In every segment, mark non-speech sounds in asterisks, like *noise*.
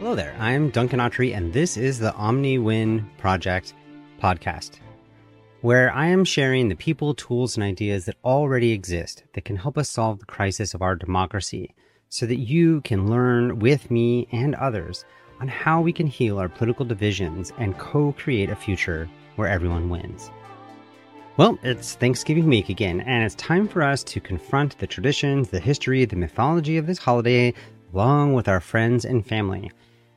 Hello there. I'm Duncan Autrey, and this is the OmniWin Project podcast, where I am sharing the people, tools, and ideas that already exist that can help us solve the crisis of our democracy so that you can learn with me and others on how we can heal our political divisions and co create a future where everyone wins. Well, it's Thanksgiving week again, and it's time for us to confront the traditions, the history, the mythology of this holiday, along with our friends and family.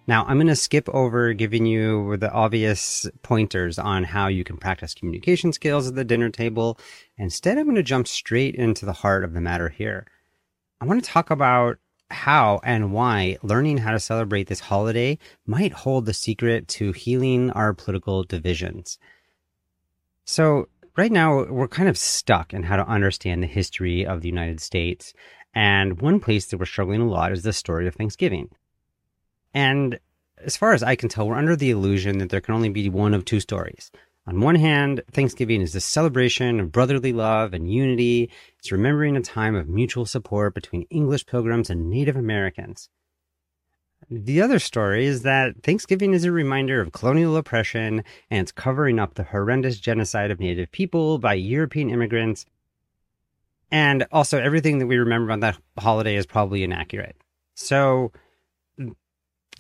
Now, I'm going to skip over giving you the obvious pointers on how you can practice communication skills at the dinner table. Instead, I'm going to jump straight into the heart of the matter here. I want to talk about how and why learning how to celebrate this holiday might hold the secret to healing our political divisions. So, right now, we're kind of stuck in how to understand the history of the United States. And one place that we're struggling a lot is the story of Thanksgiving. And as far as I can tell, we're under the illusion that there can only be one of two stories. On one hand, Thanksgiving is the celebration of brotherly love and unity. It's remembering a time of mutual support between English pilgrims and Native Americans. The other story is that Thanksgiving is a reminder of colonial oppression and it's covering up the horrendous genocide of Native people by European immigrants. And also, everything that we remember on that holiday is probably inaccurate. So,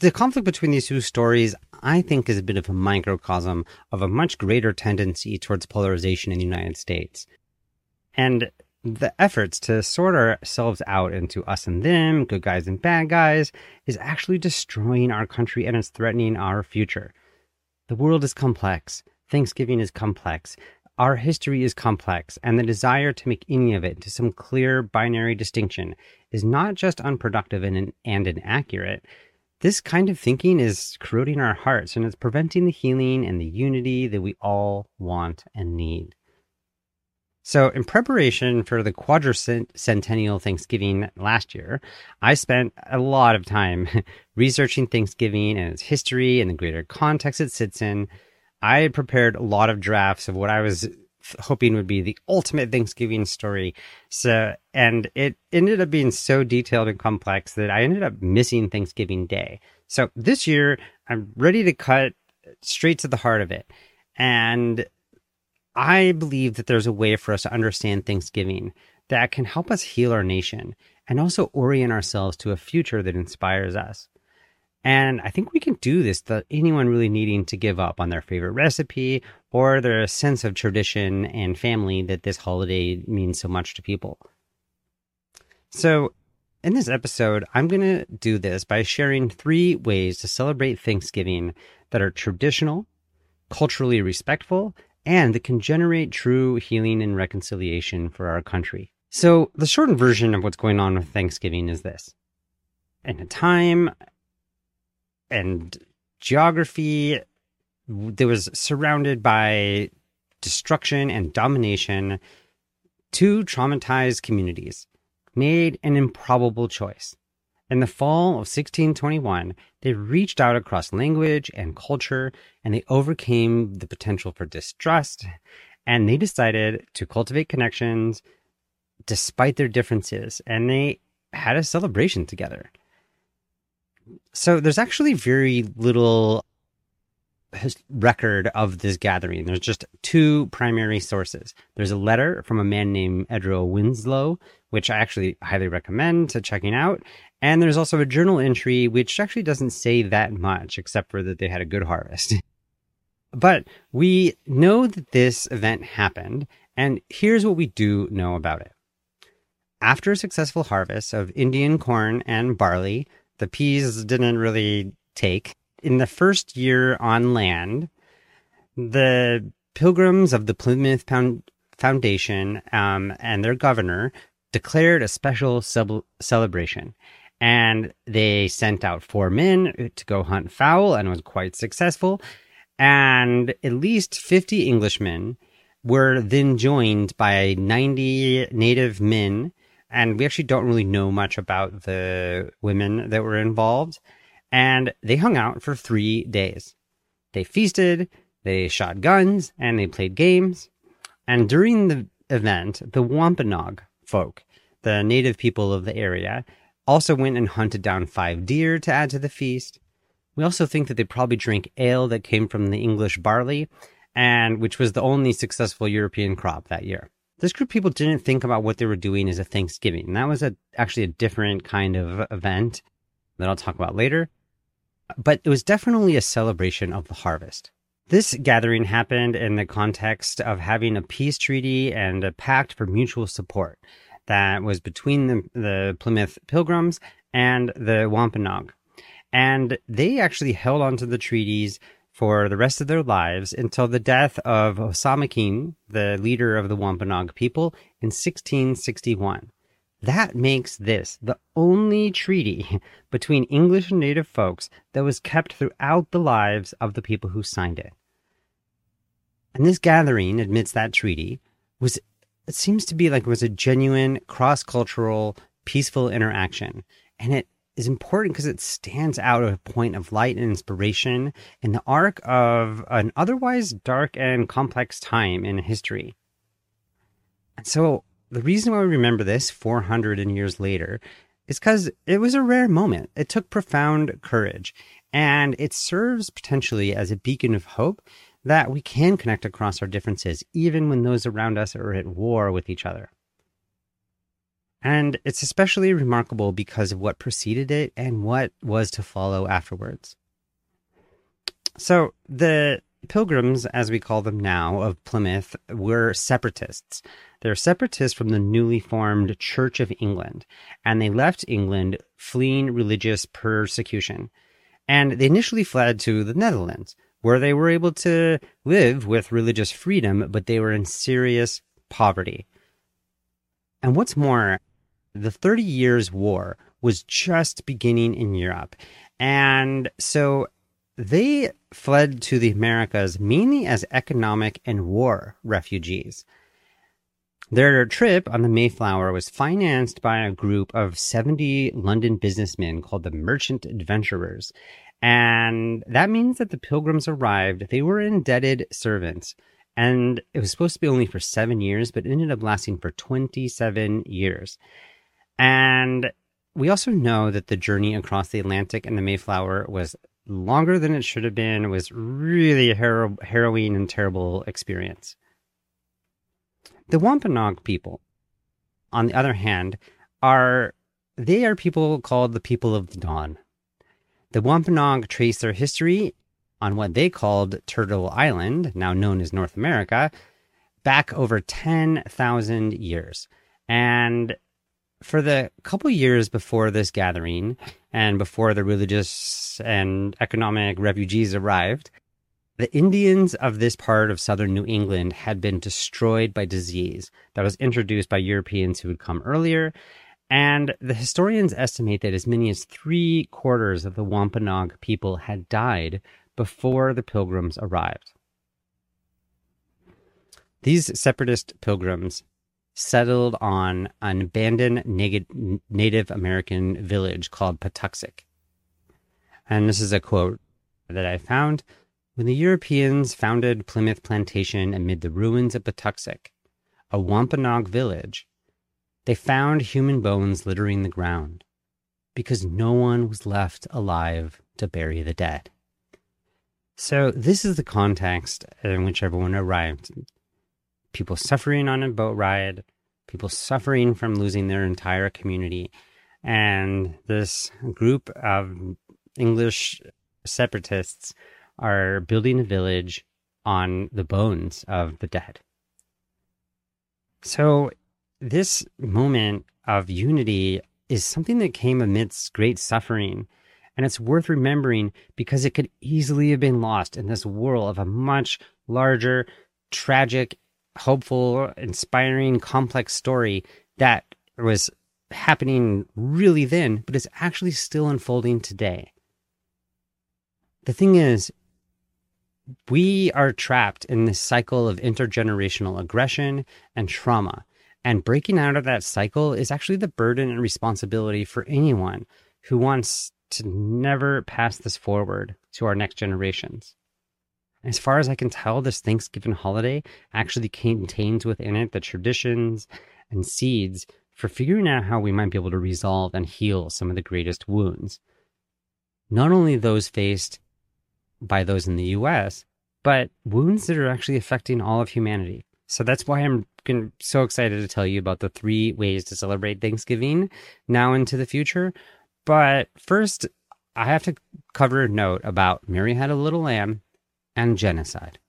the conflict between these two stories, I think, is a bit of a microcosm of a much greater tendency towards polarization in the United States. And the efforts to sort ourselves out into us and them, good guys and bad guys, is actually destroying our country and it's threatening our future. The world is complex. Thanksgiving is complex. Our history is complex, and the desire to make any of it into some clear binary distinction is not just unproductive and, and inaccurate, this kind of thinking is corroding our hearts and it's preventing the healing and the unity that we all want and need. So, in preparation for the quadricentennial Thanksgiving last year, I spent a lot of time *laughs* researching Thanksgiving and its history and the greater context it sits in. I had prepared a lot of drafts of what I was hoping would be the ultimate Thanksgiving story. So, and it ended up being so detailed and complex that I ended up missing Thanksgiving Day. So this year, I'm ready to cut straight to the heart of it. And I believe that there's a way for us to understand Thanksgiving that can help us heal our nation and also orient ourselves to a future that inspires us. And I think we can do this without anyone really needing to give up on their favorite recipe or their sense of tradition and family that this holiday means so much to people. So, in this episode, I'm going to do this by sharing three ways to celebrate Thanksgiving that are traditional, culturally respectful, and that can generate true healing and reconciliation for our country. So, the shortened version of what's going on with Thanksgiving is this. In a time and geography that was surrounded by destruction and domination, two traumatized communities made an improbable choice. In the fall of 1621, they reached out across language and culture and they overcame the potential for distrust and they decided to cultivate connections despite their differences and they had a celebration together. So there's actually very little record of this gathering. There's just two primary sources. There's a letter from a man named Edward Winslow, which I actually highly recommend to checking out. And there's also a journal entry, which actually doesn't say that much, except for that they had a good harvest. *laughs* but we know that this event happened, and here's what we do know about it. After a successful harvest of Indian corn and barley, the peas didn't really take. In the first year on land, the pilgrims of the Plymouth Foundation um, and their governor declared a special celebration. And they sent out four men to go hunt fowl and was quite successful. And at least 50 Englishmen were then joined by 90 native men and we actually don't really know much about the women that were involved. And they hung out for three days. They feasted, they shot guns, and they played games. And during the event, the Wampanoag folk, the native people of the area, also went and hunted down five deer to add to the feast. We also think that they probably drank ale that came from the English barley, and which was the only successful European crop that year. This group of people didn't think about what they were doing as a Thanksgiving. That was a, actually a different kind of event that I'll talk about later. But it was definitely a celebration of the harvest. This gathering happened in the context of having a peace treaty and a pact for mutual support that was between the, the Plymouth Pilgrims and the Wampanoag. And they actually held onto the treaties for the rest of their lives until the death of Ousamequin, the leader of the Wampanoag people, in 1661. That makes this the only treaty *laughs* between English and native folks that was kept throughout the lives of the people who signed it. And this gathering amidst that treaty was, it seems to be like it was a genuine cross cultural, peaceful interaction. And it is important because it stands out a point of light and inspiration in the arc of an otherwise dark and complex time in history. And so the reason why we remember this 400 years later is because it was a rare moment. It took profound courage and it serves potentially as a beacon of hope that we can connect across our differences, even when those around us are at war with each other. And it's especially remarkable because of what preceded it and what was to follow afterwards. So, the pilgrims, as we call them now, of Plymouth were separatists. They're separatists from the newly formed Church of England, and they left England fleeing religious persecution. And they initially fled to the Netherlands, where they were able to live with religious freedom, but they were in serious poverty. And what's more, the Thirty Years' War was just beginning in Europe. And so they fled to the Americas mainly as economic and war refugees. Their trip on the Mayflower was financed by a group of 70 London businessmen called the Merchant Adventurers. And that means that the pilgrims arrived, they were indebted servants. And it was supposed to be only for seven years, but it ended up lasting for 27 years. And we also know that the journey across the Atlantic and the Mayflower was longer than it should have been. It was really a harrow- harrowing and terrible experience. The Wampanoag people, on the other hand, are they are people called the people of the dawn. The Wampanoag trace their history on what they called Turtle Island, now known as North America, back over 10,000 years. And for the couple years before this gathering and before the religious and economic refugees arrived, the Indians of this part of southern New England had been destroyed by disease that was introduced by Europeans who had come earlier. And the historians estimate that as many as three quarters of the Wampanoag people had died before the pilgrims arrived. These separatist pilgrims settled on an abandoned Native American village called Patuxet. And this is a quote that I found. When the Europeans founded Plymouth Plantation amid the ruins of Patuxet, a Wampanoag village, they found human bones littering the ground because no one was left alive to bury the dead. So, this is the context in which everyone arrived people suffering on a boat ride, people suffering from losing their entire community. And this group of English separatists are building a village on the bones of the dead. So, this moment of unity is something that came amidst great suffering. And it's worth remembering because it could easily have been lost in this whirl of a much larger, tragic, hopeful, inspiring, complex story that was happening really then, but is actually still unfolding today. The thing is, we are trapped in this cycle of intergenerational aggression and trauma. And breaking out of that cycle is actually the burden and responsibility for anyone who wants to never pass this forward to our next generations. As far as I can tell, this Thanksgiving holiday actually contains within it the traditions and seeds for figuring out how we might be able to resolve and heal some of the greatest wounds. not only those faced by those in the US, but wounds that are actually affecting all of humanity. So that's why I'm so excited to tell you about the three ways to celebrate Thanksgiving now into the future. But first, I have to cover a note about Mary Had a Little Lamb and genocide.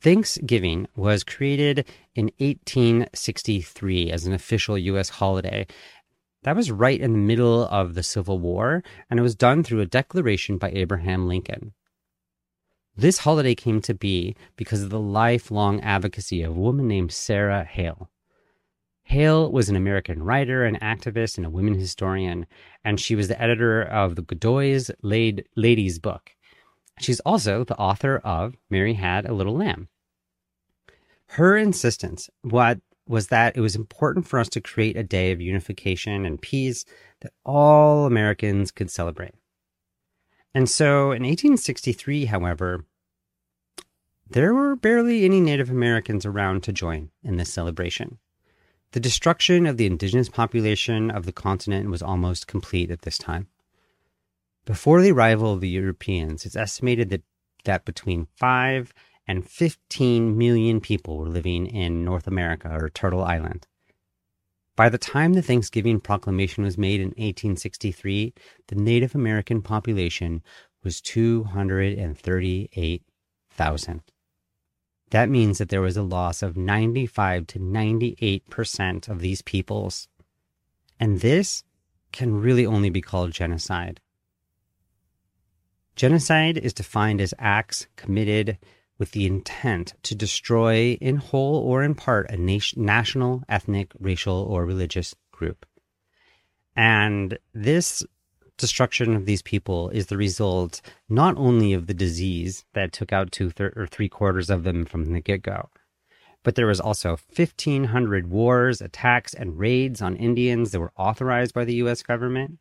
Thanksgiving was created in 1863 as an official U.S. holiday. That was right in the middle of the Civil War, and it was done through a declaration by Abraham Lincoln. This holiday came to be because of the lifelong advocacy of a woman named Sarah Hale. Hale was an American writer, an activist, and a women historian, and she was the editor of the Godey's Lady's book. She's also the author of Mary Had a Little Lamb. Her insistence what was that it was important for us to create a day of unification and peace that all Americans could celebrate. And so in 1863, however, there were barely any Native Americans around to join in this celebration. The destruction of the indigenous population of the continent was almost complete at this time. Before the arrival of the Europeans, it's estimated that, that between 5 and 15 million people were living in North America or Turtle Island. By the time the Thanksgiving Proclamation was made in 1863, the Native American population was 238,000. That means that there was a loss of 95 to 98% of these peoples. And this can really only be called genocide. Genocide is defined as acts committed with the intent to destroy in whole or in part a nation, national, ethnic, racial, or religious group. And this destruction of these people is the result not only of the disease that took out two thir- or three quarters of them from the get go, but there was also 1,500 wars, attacks, and raids on Indians that were authorized by the U.S. government.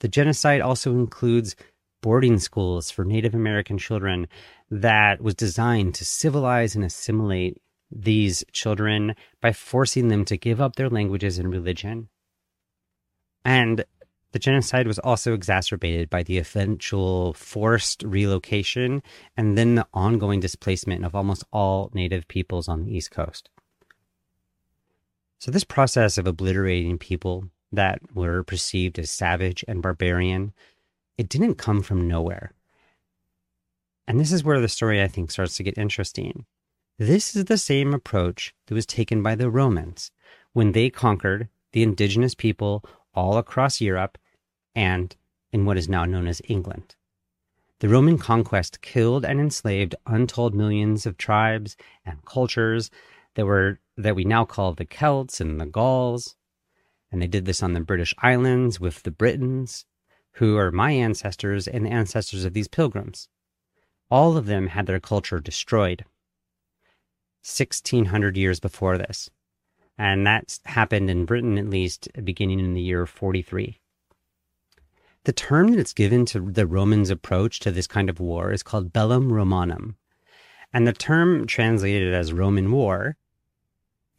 The genocide also includes boarding schools for Native American children that was designed to civilize and assimilate these children by forcing them to give up their languages and religion. And the genocide was also exacerbated by the eventual forced relocation and then the ongoing displacement of almost all native peoples on the East Coast. So, this process of obliterating people that were perceived as savage and barbarian, it didn't come from nowhere. And this is where the story, I think, starts to get interesting. This is the same approach that was taken by the Romans when they conquered the indigenous people all across Europe and in what is now known as England. The Roman conquest killed and enslaved untold millions of tribes and cultures that were that we now call the Celts and the Gauls. And they did this on the British Islands with the Britons, who are my ancestors and the ancestors of these pilgrims. All of them had their culture destroyed 1600 years before this. And that happened in Britain, at least, beginning in the year 43. The term that it's given to the Romans' approach to this kind of war is called bellum Romanum. And the term translated as Roman war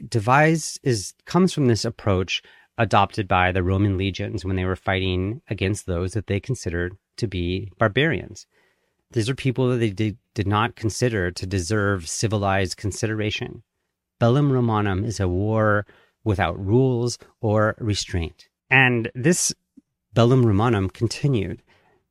devised is comes from this approach adopted by the Roman legions when they were fighting against those that they considered to be barbarians. These are people that they did, did not consider to deserve civilized consideration. Bellum Romanum is a war without rules or restraint. And this Bellum Romanum continued.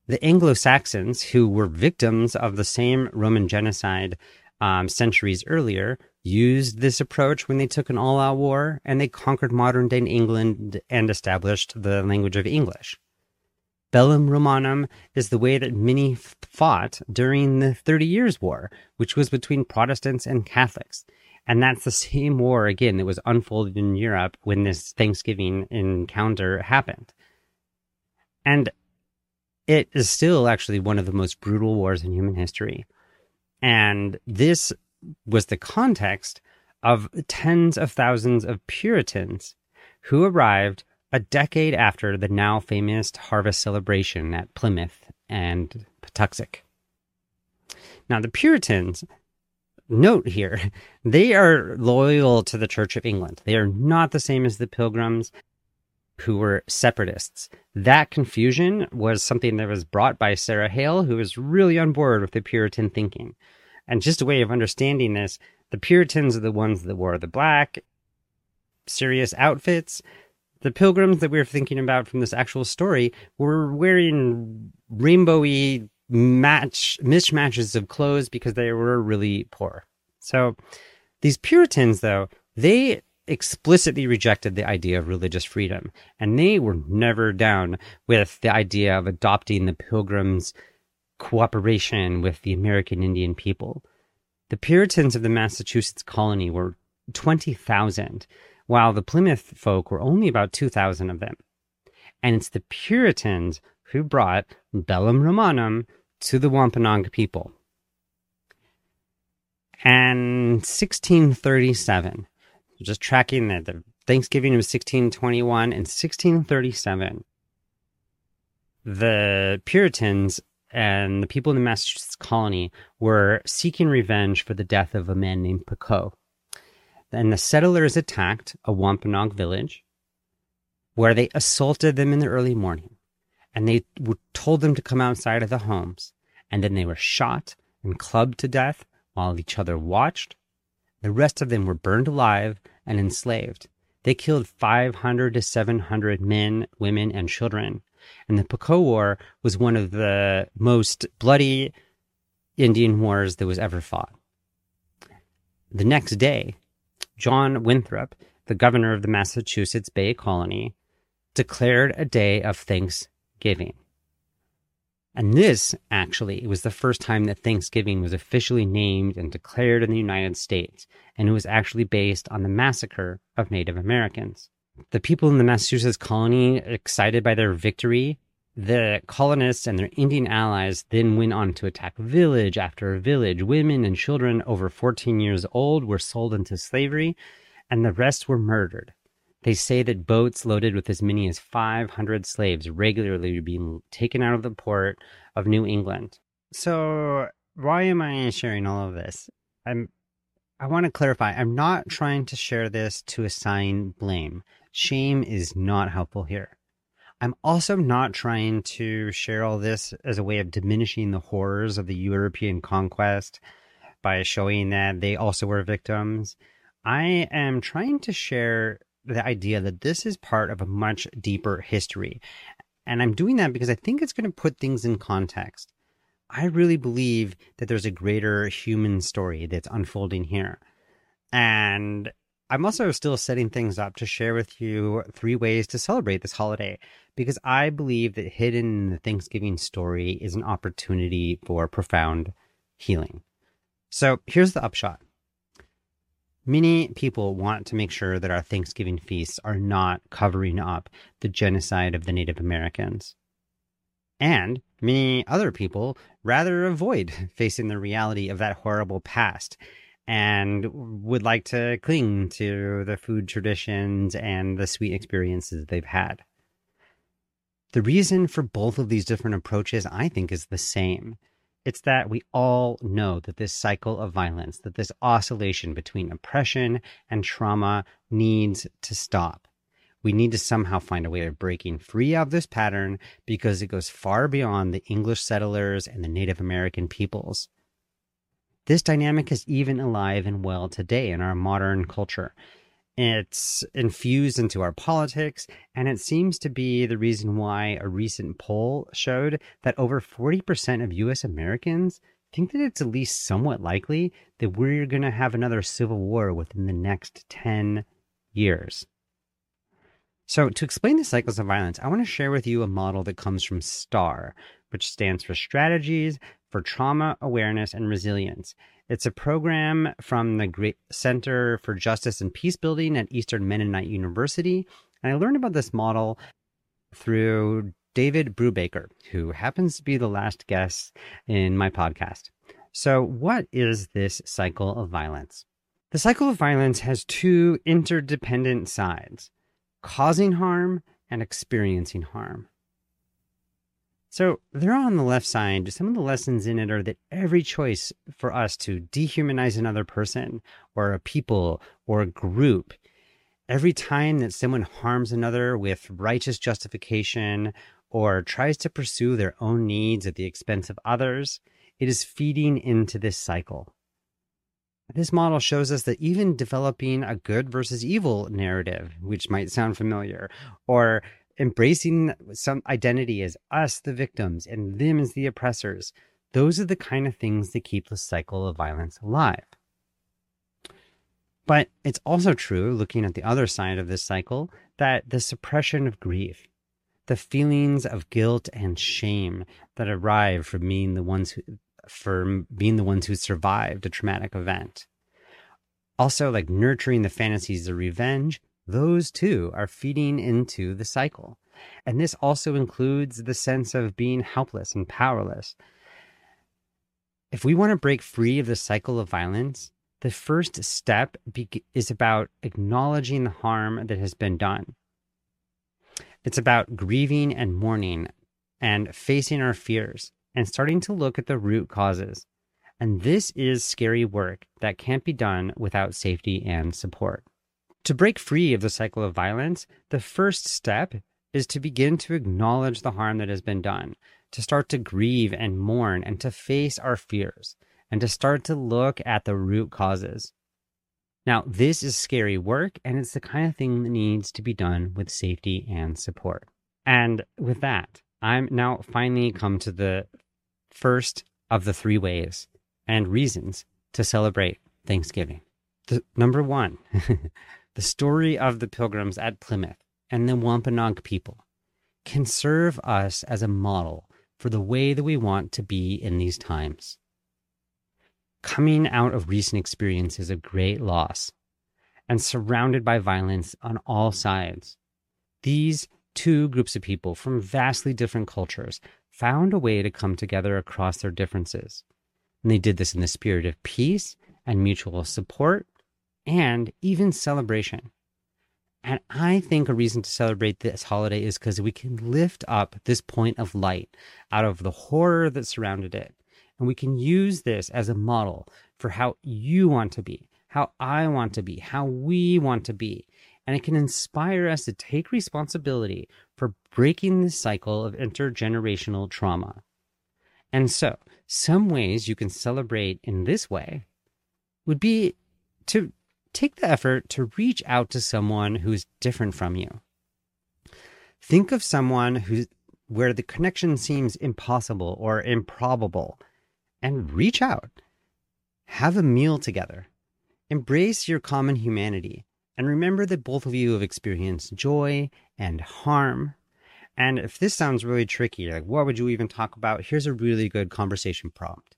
The Anglo Saxons, who were victims of the same Roman genocide um, centuries earlier, used this approach when they took an all out war and they conquered modern day England and established the language of English. Bellum Romanum is the way that many fought during the Thirty Years' War, which was between Protestants and Catholics. And that's the same war, again, that was unfolded in Europe when this Thanksgiving encounter happened. And it is still actually one of the most brutal wars in human history. And this was the context of tens of thousands of Puritans who arrived a decade after the now famous harvest celebration at Plymouth and Patuxet. Now, the Puritans, note here, *laughs* they are loyal to the Church of England. They are not the same as the Pilgrims who were separatists. That confusion was something that was brought by Sarah Hale, who was really on board with the Puritan thinking. And just a way of understanding this, the Puritans are the ones that wore the black, serious outfits. The pilgrims that we are thinking about from this actual story were wearing rainbowy match mismatches of clothes because they were really poor. So these Puritans, though, they explicitly rejected the idea of religious freedom, and they were never down with the idea of adopting the pilgrims' cooperation with the American Indian people. The Puritans of the Massachusetts colony were 20,000, while the Plymouth folk were only about 2,000 of them. And it's the Puritans who brought Bellum Romanum to the Wampanoag people. And 1637, just tracking the, the Thanksgiving of 1621 and 1637, the Puritans and the people in the Massachusetts colony were seeking revenge for the death of a man named Pequot. And the settlers attacked a Wampanoag village where they assaulted them in the early morning. And they told them to come outside of the homes. And then they were shot and clubbed to death while each other watched. The rest of them were burned alive and enslaved. They killed 500 to 700 men, women, and children and the Pequot War was one of the most bloody Indian wars that was ever fought. The next day, John Winthrop, the governor of the Massachusetts Bay Colony, declared a day of Thanksgiving. And this actually was the first time that Thanksgiving was officially named and declared in the United States, and it was actually based on the massacre of Native Americans the people in the Massachusetts colony, excited by their victory, the colonists and their Indian allies then went on to attack village after village. Women and children over 14 years old were sold into slavery, and the rest were murdered. They say that boats loaded with as many as 500 slaves regularly were being taken out of the port of New England. So, why am I sharing all of this? I'm I want to clarify, I'm not trying to share this to assign blame. Shame is not helpful here. I'm also not trying to share all this as a way of diminishing the horrors of the European conquest by showing that they also were victims. I am trying to share the idea that this is part of a much deeper history. And I'm doing that because I think it's going to put things in context. I really believe that there's a greater human story that's unfolding here. And I'm also still setting things up to share with you three ways to celebrate this holiday because I believe that hidden in the Thanksgiving story is an opportunity for profound healing. So here's the upshot. Many people want to make sure that our Thanksgiving feasts are not covering up the genocide of the Native Americans. And many other people rather avoid *laughs* facing the reality of that horrible past and would like to cling to the food traditions and the sweet experiences they've had. The reason for both of these different approaches, I think, is the same. It's that we all know that this cycle of violence, that this oscillation between oppression and trauma needs to stop. We need to somehow find a way of breaking free of this pattern because it goes far beyond the English settlers and the Native American peoples. This dynamic is even alive and well today in our modern culture. It's infused into our politics, and it seems to be the reason why a recent poll showed that over 40% of US Americans think that it's at least somewhat likely that we're going to have another civil war within the next 10 years. So, to explain the cycles of violence, I want to share with you a model that comes from STAR, which stands for Strategies for Trauma Awareness and Resilience. It's a program from the Great Center for Justice and Peace Building at Eastern Mennonite University. And I learned about this model through David Brubaker, who happens to be the last guest in my podcast. So, what is this cycle of violence? The cycle of violence has two interdependent sides causing harm and experiencing harm. So they're on the left side. Some of the lessons in it are that every choice for us to dehumanize another person or a people or a group Every time that someone harms another with righteous justification or tries to pursue their own needs at the expense of others, it is feeding into this cycle. This model shows us that even developing a good versus evil narrative, which might sound familiar, or embracing some identity as us, the victims, and them as the oppressors, those are the kind of things that keep the cycle of violence alive. But it's also true, looking at the other side of this cycle, that the suppression of grief, the feelings of guilt and shame that arrive from being the ones who, for being the ones who survived a traumatic event. Also, like nurturing the fantasies of revenge, those too are feeding into the cycle. And this also includes the sense of being helpless and powerless. If we want to break free of the cycle of violence, the first step is about acknowledging the harm that has been done. It's about grieving and mourning and facing our fears and starting to look at the root causes. And this is scary work that can't be done without safety and support. To break free of the cycle of violence, the first step is to begin to acknowledge the harm that has been done, to start to grieve and mourn, and to face our fears, and to start to look at the root causes. Now, this is scary work, and it's the kind of thing that needs to be done with safety and support. And with that, I'm now finally come to the first of the three ways and reasons to celebrate Thanksgiving. The, number one, *laughs* the story of the pilgrims at Plymouth and the Wampanoag people can serve us as a model for the way that we want to be in these times. Coming out of recent experiences of great loss and surrounded by violence on all sides, these two groups of people from vastly different cultures found a way to come together across their differences. And they did this in the spirit of peace and mutual support and even celebration. And I think a reason to celebrate this holiday is because we can lift up this point of light out of the horror that surrounded it. And we can use this as a model for how you want to be, how I want to be, how we want to be. And it can inspire us to take responsibility for breaking the cycle of intergenerational trauma. And so, some ways you can celebrate in this way would be to take the effort to reach out to someone who's different from you. Think of someone who's where the connection seems impossible or improbable and reach out. Have a meal together. Embrace your common humanity and remember that both of you have experienced joy and harm. And if this sounds really tricky, like what would you even talk about? Here's a really good conversation prompt.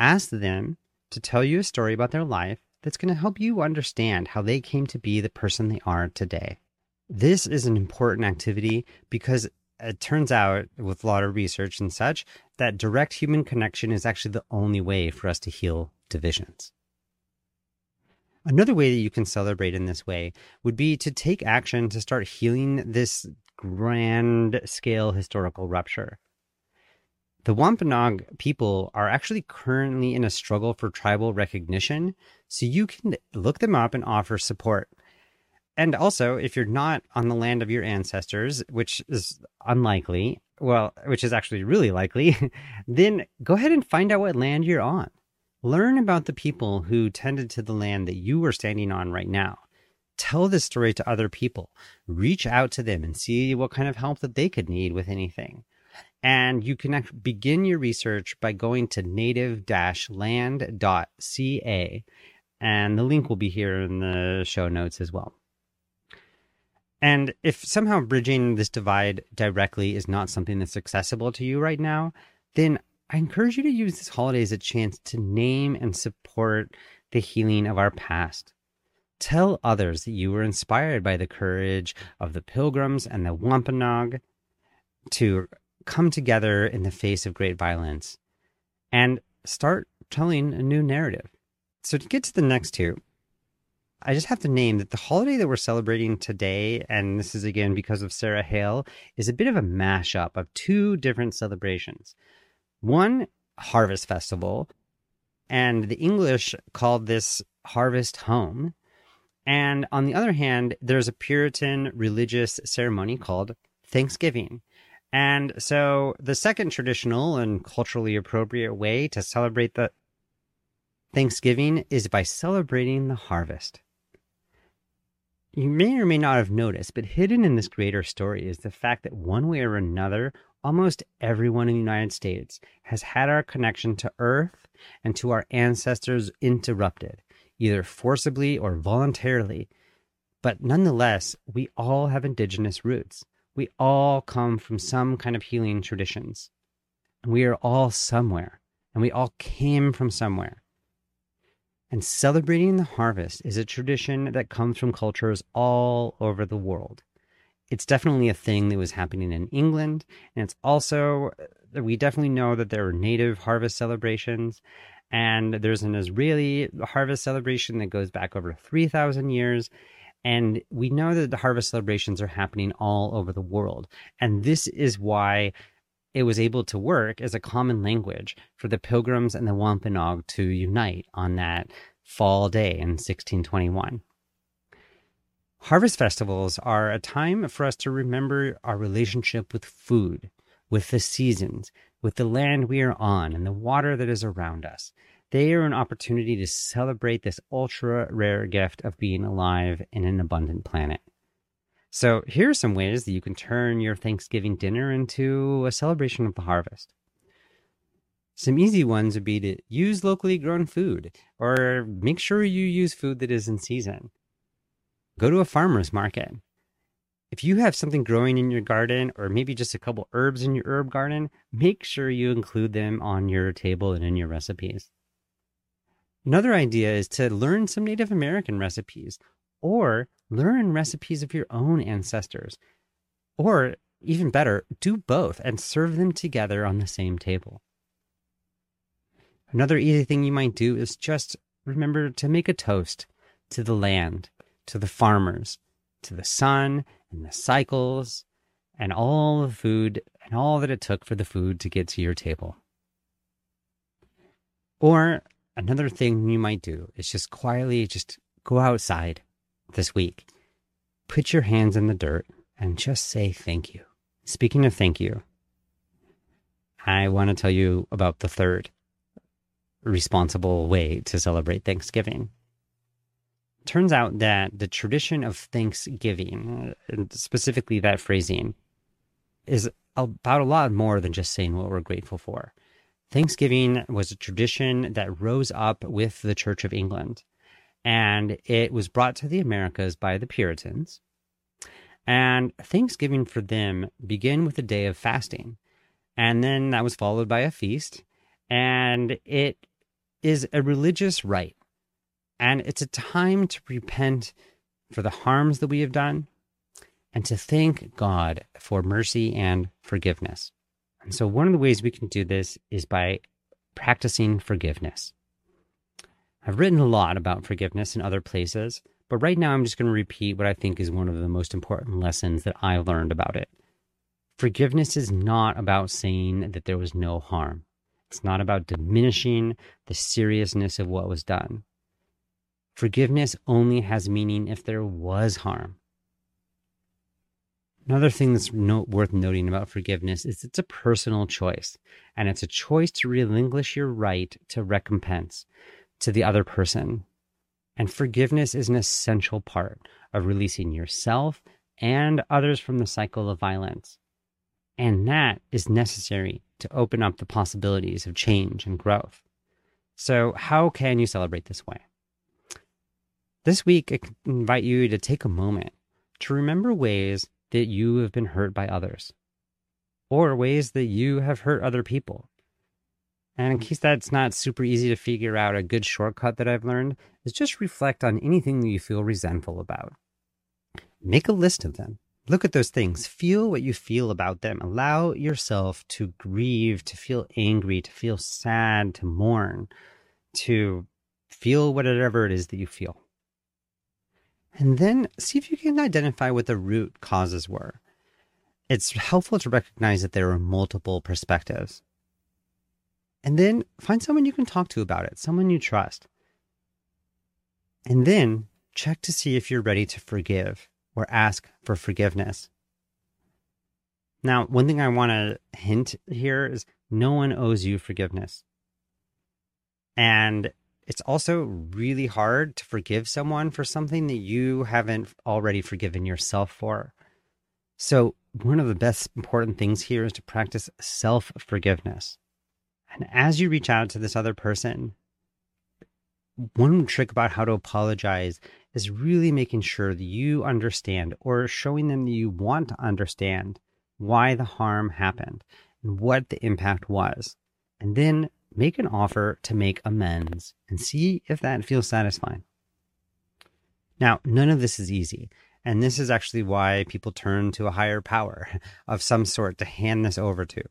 Ask them to tell you a story about their life that's going to help you understand how they came to be the person they are today. This is an important activity because it turns out, with a lot of research and such, that direct human connection is actually the only way for us to heal divisions. Another way that you can celebrate in this way would be to take action to start healing this grand scale historical rupture. The Wampanoag people are actually currently in a struggle for tribal recognition, so you can look them up and offer support. And also, if you're not on the land of your ancestors, which is unlikely, well, which is actually really likely, *laughs* then go ahead and find out what land you're on. Learn about the people who tended to the land that you are standing on right now. Tell this story to other people. Reach out to them and see what kind of help that they could need with anything. And you can begin your research by going to native land.ca. And the link will be here in the show notes as well. And if somehow bridging this divide directly is not something that's accessible to you right now, then I encourage you to use this holiday as a chance to name and support the healing of our past. Tell others that you were inspired by the courage of the pilgrims and the Wampanoag to come together in the face of great violence and start telling a new narrative. So, to get to the next two, I just have to name that the holiday that we're celebrating today, and this is again because of Sarah Hale, is a bit of a mashup of two different celebrations. One, Harvest Festival, and the English called this Harvest Home. And on the other hand, there's a Puritan religious ceremony called Thanksgiving. And so the second traditional and culturally appropriate way to celebrate the Thanksgiving is by celebrating the harvest. You may or may not have noticed, but hidden in this greater story is the fact that one way or another, almost everyone in the United States has had our connection to Earth and to our ancestors interrupted, either forcibly or voluntarily. But nonetheless, we all have indigenous roots. We all come from some kind of healing traditions. We are all somewhere, and we all came from somewhere. And celebrating the harvest is a tradition that comes from cultures all over the world. It's definitely a thing that was happening in England, and it's also, uh, we definitely know that there are native harvest celebrations, and there's an Israeli harvest celebration that goes back over 3,000 years. And we know that the harvest celebrations are happening all over the world. And this is why it was able to work as a common language for the Pilgrims and the Wampanoag to unite on that fall day in 1621. Harvest festivals are a time for us to remember our relationship with food, with the seasons, with the land we are on, and the water that is around us. They are an opportunity to celebrate this ultra rare gift of being alive in an abundant planet. So, here are some ways that you can turn your Thanksgiving dinner into a celebration of the harvest. Some easy ones would be to use locally grown food or make sure you use food that is in season. Go to a farmer's market. If you have something growing in your garden or maybe just a couple herbs in your herb garden, make sure you include them on your table and in your recipes. Another idea is to learn some Native American recipes or learn recipes of your own ancestors. Or even better, do both and serve them together on the same table. Another easy thing you might do is just remember to make a toast to the land, to the farmers, to the sun and the cycles and all the food and all that it took for the food to get to your table. Or another thing you might do is just quietly just go outside this week. Put your hands in the dirt and just say thank you. Speaking of thank you, I want to tell you about the third responsible way to celebrate Thanksgiving. Turns out that the tradition of Thanksgiving, specifically that phrasing, is about a lot more than just saying what we're grateful for. Thanksgiving was a tradition that rose up with the Church of England and it was brought to the Americas by the Puritans. And Thanksgiving for them began with a day of fasting, and then that was followed by a feast, and it is a religious rite, and it's a time to repent for the harms that we have done and to thank God for mercy and forgiveness. And so, one of the ways we can do this is by practicing forgiveness. I've written a lot about forgiveness in other places, but right now I'm just going to repeat what I think is one of the most important lessons that I learned about it. Forgiveness is not about saying that there was no harm. It's not about diminishing the seriousness of what was done. Forgiveness only has meaning if there was harm. Another thing that's no, worth noting about forgiveness is it's a personal choice, and it's a choice to relinquish your right to recompense to the other person. And forgiveness is an essential part of releasing yourself and others from the cycle of violence. And that is necessary to open up the possibilities of change and growth. So, how can you celebrate this way? This week, I invite you to take a moment to remember ways that you have been hurt by others, or ways that you have hurt other people. And in mm-hmm. case that's not super easy to figure out, a good shortcut that I've learned is just reflect on anything that you feel resentful about. Make a list of them. Look at those things. Feel what you feel about them. Allow yourself to grieve, to feel angry, to feel sad, to mourn, to feel whatever it is that you feel. And then see if you can identify what the root causes were. It's helpful to recognize that there are multiple perspectives. And then find someone you can talk to about it, someone you trust. And then check to see if you're ready to forgive or ask for forgiveness. Now, one thing I want to hint here is no one owes you forgiveness. And it's also really hard to forgive someone for something that you haven't already forgiven yourself for. So, one of the best important things here is to practice self forgiveness. And as you reach out to this other person, one trick about how to apologize is really making sure that you understand or showing them that you want to understand why the harm happened and what the impact was. And then make an offer to make amends and see if that feels satisfying. Now, none of this is easy. And this is actually why people turn to a higher power *laughs* of some sort to hand this over to.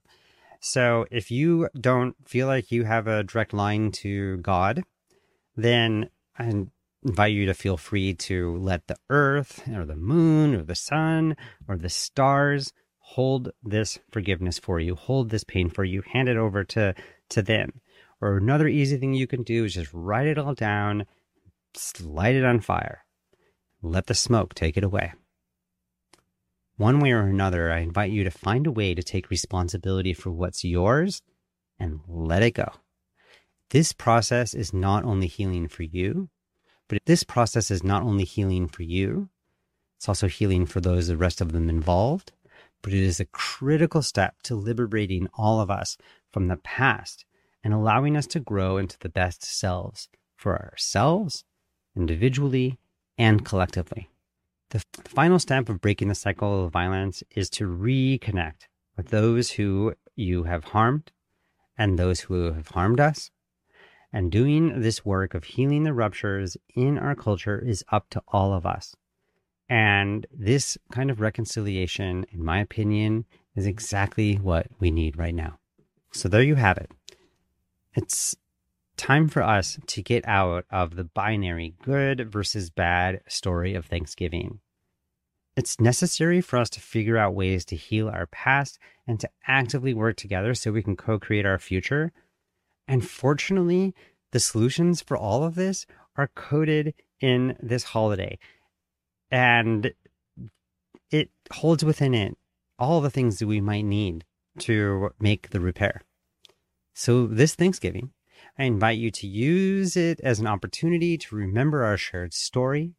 So if you don't feel like you have a direct line to God, then I invite you to feel free to let the earth or the moon or the sun or the stars hold this forgiveness for you, hold this pain for you, hand it over to, to them. Or another easy thing you can do is just write it all down, light it on fire, let the smoke take it away. One way or another, I invite you to find a way to take responsibility for what's yours and let it go. This process is not only healing for you, but this process is not only healing for you, it's also healing for those, the rest of them involved. But it is a critical step to liberating all of us from the past and allowing us to grow into the best selves for ourselves, individually, and collectively. The final step of breaking the cycle of violence is to reconnect with those who you have harmed and those who have harmed us. And doing this work of healing the ruptures in our culture is up to all of us. And this kind of reconciliation, in my opinion, is exactly what we need right now. So there you have it. It's time for us to get out of the binary good versus bad story of Thanksgiving. It's necessary for us to figure out ways to heal our past and to actively work together so we can co create our future. And fortunately, the solutions for all of this are coded in this holiday. And it holds within it all the things that we might need to make the repair. So, this Thanksgiving, I invite you to use it as an opportunity to remember our shared story,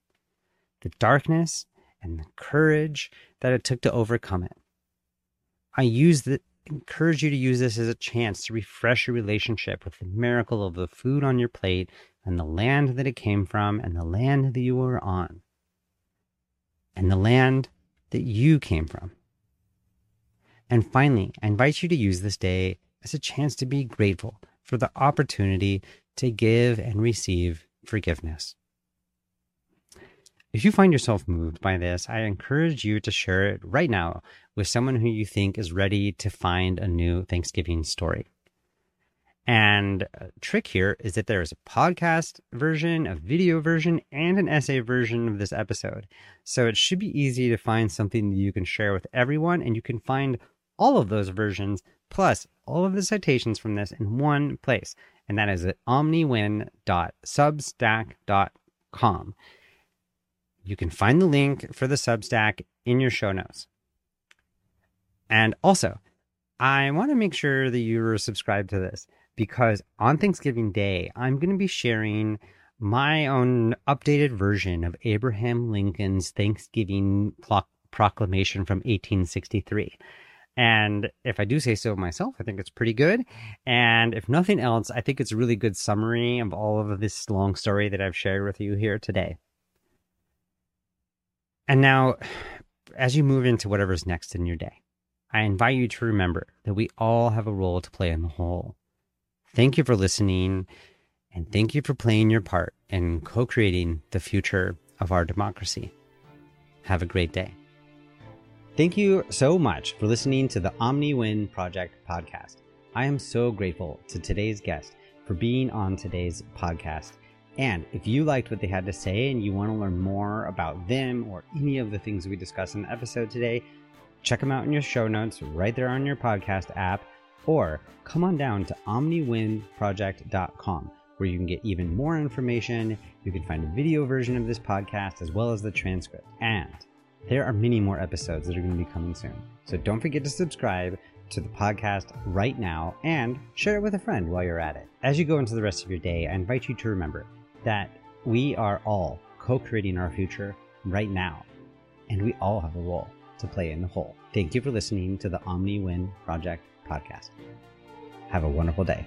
the darkness, and the courage that it took to overcome it. I use the encourage you to use this as a chance to refresh your relationship with the miracle of the food on your plate and the land that it came from and the land that you were on and the land that you came from. And finally, I invite you to use this day as a chance to be grateful for the opportunity to give and receive forgiveness. If you find yourself moved by this, I encourage you to share it right now with someone who you think is ready to find a new Thanksgiving story. And a trick here is that there is a podcast version, a video version, and an essay version of this episode. So it should be easy to find something that you can share with everyone, and you can find all of those versions plus all of the citations from this in one place, and that is at omniwin.substack.com. You can find the link for the Substack in your show notes. And also, I want to make sure that you're subscribed to this because on Thanksgiving Day, I'm going to be sharing my own updated version of Abraham Lincoln's Thanksgiving Proclamation from 1863. And if I do say so myself, I think it's pretty good. And if nothing else, I think it's a really good summary of all of this long story that I've shared with you here today. And now, as you move into whatever's next in your day, I invite you to remember that we all have a role to play in the whole. Thank you for listening, and thank you for playing your part in co creating the future of our democracy. Have a great day. Thank you so much for listening to the OmniWin Project podcast. I am so grateful to today's guest for being on today's podcast. And if you liked what they had to say and you want to learn more about them or any of the things we discussed in the episode today, check them out in your show notes right there on your podcast app or come on down to omniwinproject.com where you can get even more information. You can find a video version of this podcast as well as the transcript. And there are many more episodes that are going to be coming soon. So don't forget to subscribe to the podcast right now and share it with a friend while you're at it. As you go into the rest of your day, I invite you to remember that we are all co creating our future right now, and we all have a role to play in the whole. Thank you for listening to the Omni Win Project podcast. Have a wonderful day.